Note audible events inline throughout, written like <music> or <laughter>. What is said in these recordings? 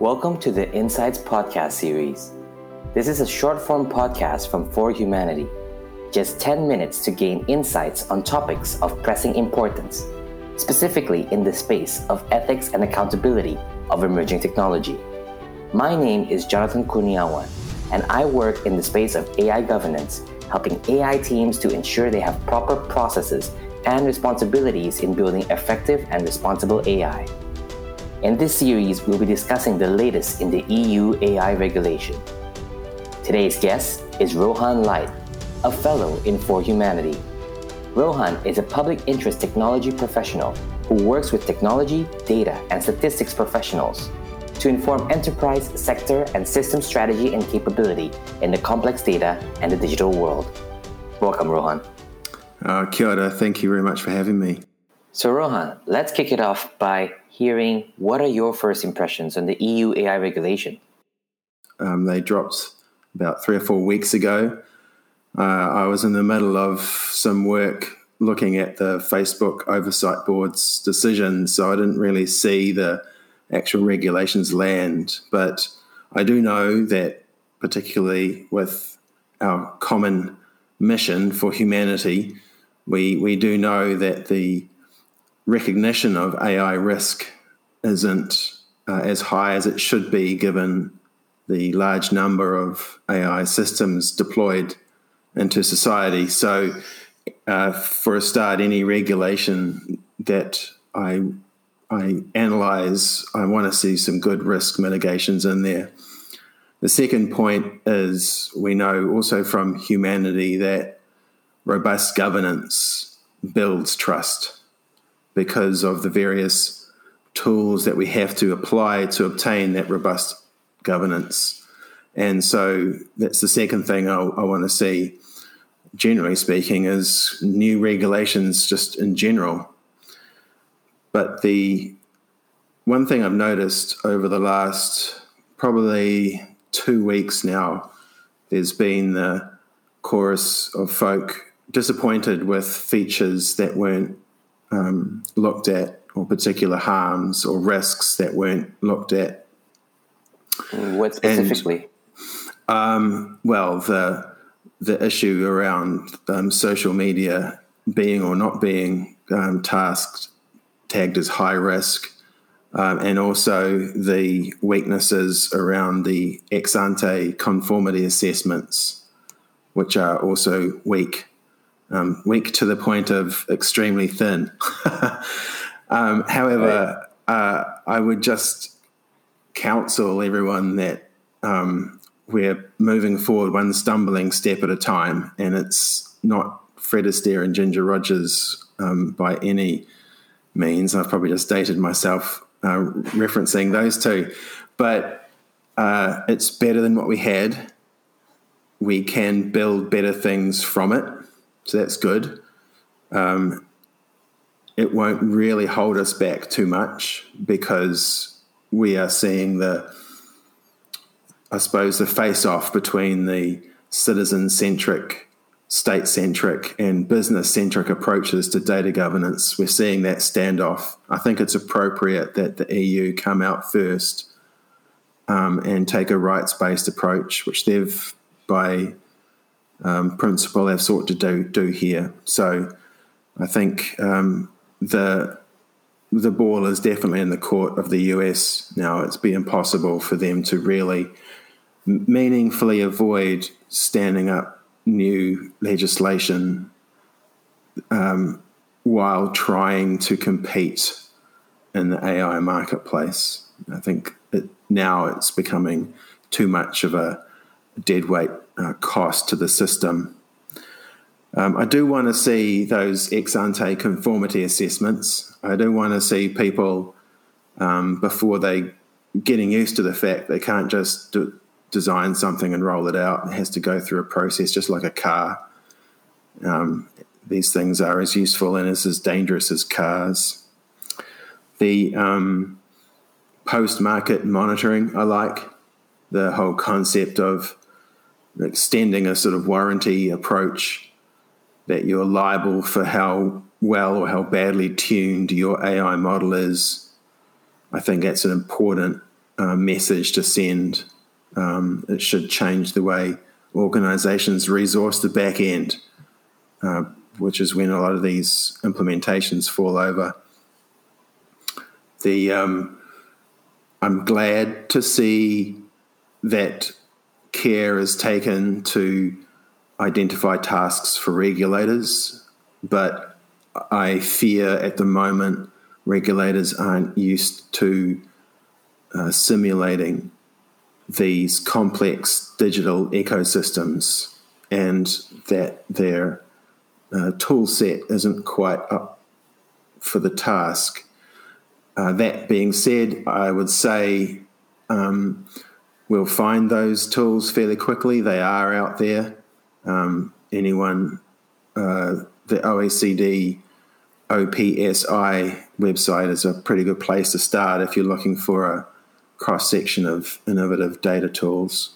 Welcome to the Insights Podcast series. This is a short form podcast from For Humanity. Just 10 minutes to gain insights on topics of pressing importance, specifically in the space of ethics and accountability of emerging technology. My name is Jonathan Kurniawan, and I work in the space of AI governance, helping AI teams to ensure they have proper processes and responsibilities in building effective and responsible AI. In this series, we'll be discussing the latest in the EU AI regulation. Today's guest is Rohan Light, a fellow in For Humanity. Rohan is a public interest technology professional who works with technology, data, and statistics professionals to inform enterprise, sector, and system strategy and capability in the complex data and the digital world. Welcome, Rohan. Uh, kia ora. Thank you very much for having me. So, Rohan, let's kick it off by hearing what are your first impressions on the EU AI regulation? Um, they dropped about three or four weeks ago. Uh, I was in the middle of some work looking at the Facebook Oversight Board's decision, so I didn't really see the actual regulations land. But I do know that, particularly with our common mission for humanity, we, we do know that the recognition of AI risk isn't uh, as high as it should be given the large number of AI systems deployed into society. So, uh, for a start, any regulation that I I analyze, I want to see some good risk mitigations in there. The second point is we know also For Humanity that robust governance builds trust because of the various tools that we have to apply to obtain that robust governance. And so that's the second thing I, I want to see, generally speaking, is new regulations just in general. But the one thing I've noticed over the last probably two weeks now, there's been the chorus of folk disappointed with features that weren't um, looked at, or particular harms or risks that weren't looked at. What specifically? And, um, well, the the issue around um, social media being or not being um, tasked tagged as high risk, um, and also the weaknesses around the ex ante conformity assessments, which are also weak um, weak to the point of extremely thin. <laughs> um, however, uh, I would just counsel everyone that um, we're moving forward one stumbling step at a time, and it's not Fred Astaire and Ginger Rogers um, by any means. I've probably just dated myself uh, referencing those two, but uh, it's better than what we had. We can build better things from it so that's good. Um, it won't really hold us back too much because we are seeing the, I suppose, the face off between the citizen centric, state centric, and business centric approaches to data governance. We're seeing that standoff. I think it's appropriate that the EU come out first um, and take a rights based approach, which they've, by um, principle have sought to do do here. So I think um, the the ball is definitely in the court of the US now. It's been impossible for them to really meaningfully avoid standing up new legislation um, while trying to compete in the AI marketplace. I think it, now it's becoming too much of a deadweight uh, cost to the system. Um, I do want to see those ex ante conformity assessments. I do want to see people um, before they getting used to the fact they can't just design something and roll it out. It has to go through a process, just like a car. Um, these things are as useful and as, as dangerous as cars. The um, post market monitoring, I like the whole concept of extending a sort of warranty approach that you're liable for how well or how badly tuned your AI model is. I think that's an important uh, message to send. Um, it should change the way organizations resource the back end, uh, which is when a lot of these implementations fall over. The um, I'm glad to see that care is taken to identify tasks for regulators, but I fear at the moment regulators aren't used to uh, simulating these complex digital ecosystems and that their uh, tool set isn't quite up for the task. Uh, that being said, I would say um, we'll find those tools fairly quickly. They are out there. Um, anyone, uh, the OECD OPSI website is a pretty good place to start if you're looking for a cross section of innovative data tools.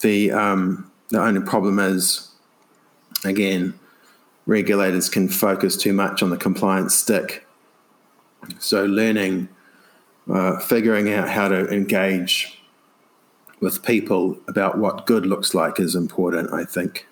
The um, the only problem is, again, regulators can focus too much on the compliance stick. So learning, uh, figuring out how to engage with people about what good looks like is important. I think.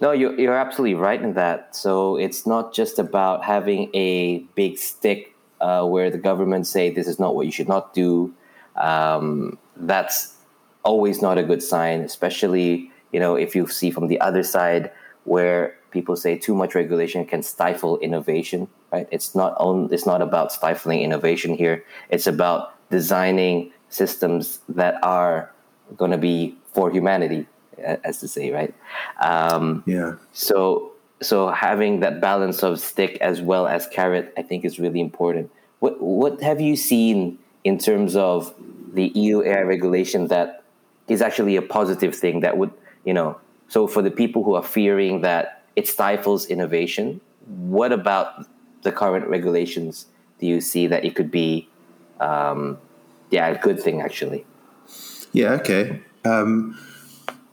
No, you're, you're absolutely right in that. So it's not just about having a big stick uh, where the government say this is not what you should not do. Um, that's always not a good sign, especially you know if you see from the other side where people say too much regulation can stifle innovation. Right? It's not on, It's not about stifling innovation here. It's about designing systems that are going to be for humanity as to say, right? Um, yeah. So so having that balance of stick as well as carrot, I think, is really important. What what have you seen in terms of the EU AI regulation that is actually a positive thing that would you know? So for the people who are fearing that it stifles innovation, what about the current regulations? Do you see that it could be, um, yeah, a good thing actually? Yeah. Okay. Um,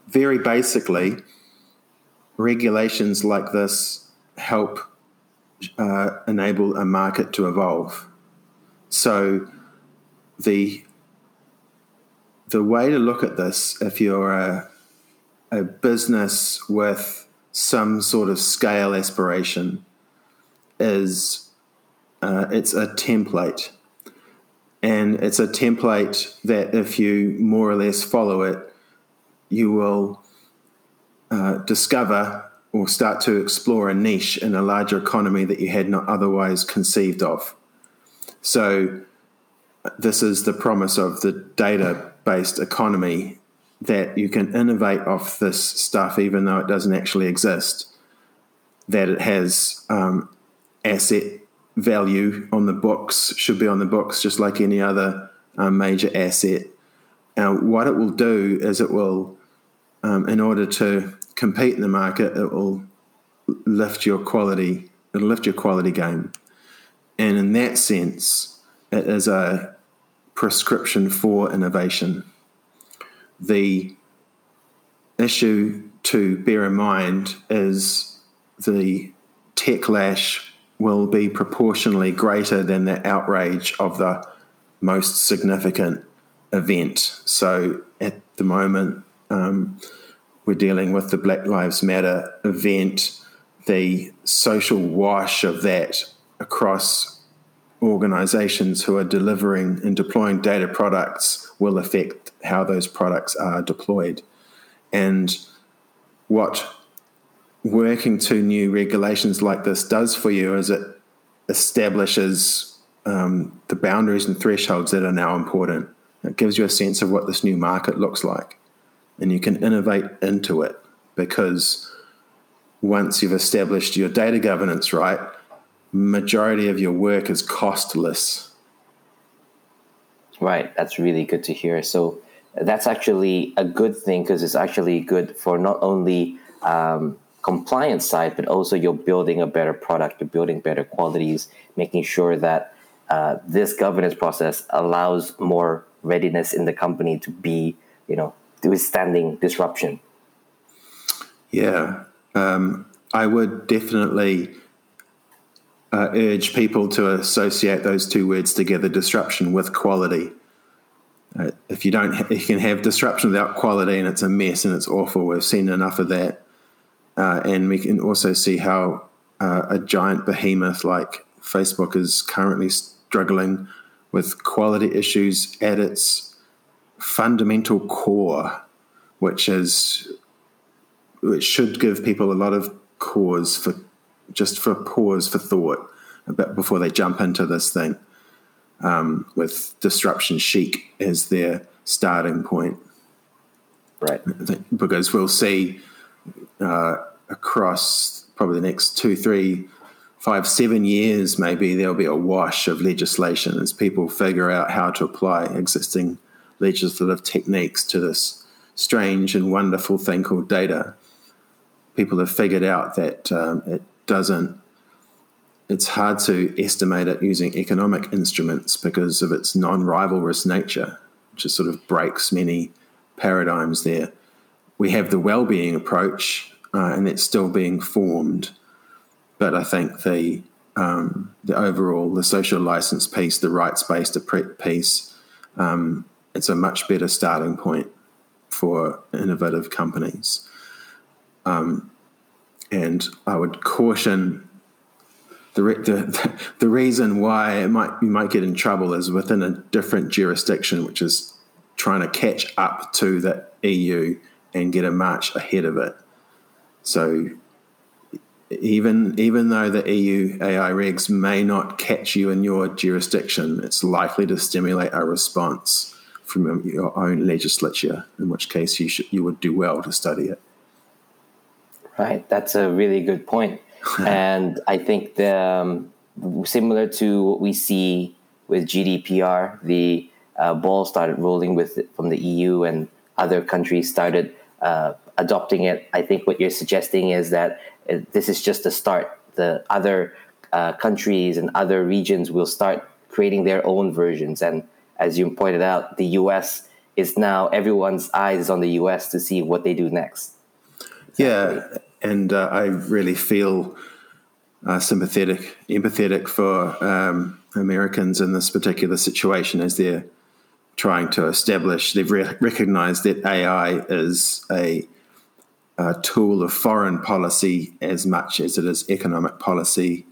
very basically, regulations like this help uh, enable a market to evolve. So the the way to look at this, if you're a, a business with some sort of scale aspiration, is uh, it's a template. And it's a template that if you more or less follow it, you will uh, discover or start to explore a niche in a larger economy that you had not otherwise conceived of. So, this is the promise of the data based economy that you can innovate off this stuff even though it doesn't actually exist, that it has um, asset value on the books, should be on the books just like any other um, major asset. Now, what it will do is it will um, in order to compete in the market, it will lift your quality. It'll lift your quality game, and in that sense, it is a prescription for innovation. The issue to bear in mind is the techlash will be proportionally greater than the outrage of the most significant event. So at the moment, um, we're dealing with the Black Lives Matter event, the social wash of that across organizations who are delivering and deploying data products will affect how those products are deployed. And what working to new regulations like this does for you is it establishes um, the boundaries and thresholds that are now important. It gives you a sense of what this new market looks like and you can innovate into it because once you've established your data governance right, majority of your work is costless. Right, that's really good to hear. So that's actually a good thing because it's actually good for not only um, compliance side, but also you're building a better product, you're building better qualities, making sure that uh, this governance process allows more readiness in the company to be, you know, withstanding disruption? Yeah, um, I would definitely uh, urge people to associate those two words together disruption with quality. Uh, if you don't, ha- you can have disruption without quality, and it's a mess and it's awful. We've seen enough of that, uh, and we can also see how uh, a giant behemoth like Facebook is currently struggling with quality issues at its fundamental core, which is which should give people a lot of cause for just for pause for thought a bit before they jump into this thing um, with disruption chic as their starting point. Right. Because we'll see uh, across probably the next two, three, five, seven years, maybe there'll be a wash of legislation as people figure out how to apply existing legislative techniques to this strange and wonderful thing called data. People have figured out that um, it doesn't it's hard to estimate it using economic instruments because of its non-rivalrous nature, which sort of breaks many paradigms there. We have the well-being approach, uh, and it's still being formed, but I think the um, the overall the social license piece, the rights-based piece, um, it's a much better starting point for innovative companies. Um, and I would caution the, the the reason why it might you might get in trouble is within a different jurisdiction, which is trying to catch up to the EU and get a march ahead of it. So even even though the EU AI regs may not catch you in your jurisdiction, it's likely to stimulate a response from your own legislature. In which case, you should you would do well to study it. Right, that's a really good point. <laughs> and I think the um, similar to what we see with GDPR, the uh, ball started rolling with from the EU and other countries started uh, adopting it. I think what you're suggesting is that uh, this is just the start. The other uh, countries and other regions will start creating their own versions. And as you pointed out, the US is now everyone's eyes on the US to see what they do next. Exactly. Yeah and uh, I really feel uh, sympathetic, empathetic for um, Americans in this particular situation as they're trying to establish. They've re- recognized that AI is a, a, tool of foreign policy as much as it is economic policy.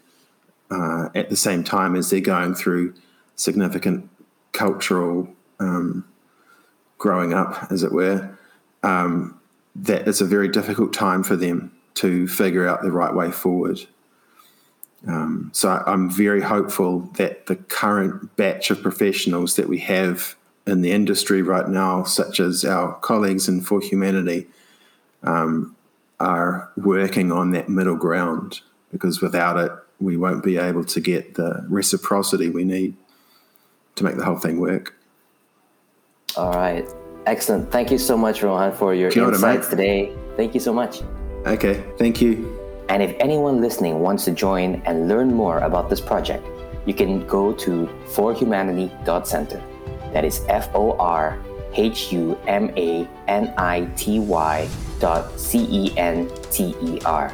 Uh, at the same time as they're going through significant cultural um, growing up, as it were, um, that it's a very difficult time for them to figure out the right way forward. Um, so I'm very hopeful that the current batch of professionals that we have in the industry right now, such as our colleagues in For Humanity, um, are working on that middle ground because without it, we won't be able to get the reciprocity we need to make the whole thing work. All right. Excellent. Thank you so much, Rohan, for your Kia insights today. Thank you so much. Okay, thank you. And if anyone listening wants to join and learn more about this project, you can go to forhumanity.center. That is F O R H U M A N I T Y dot C E N T E R.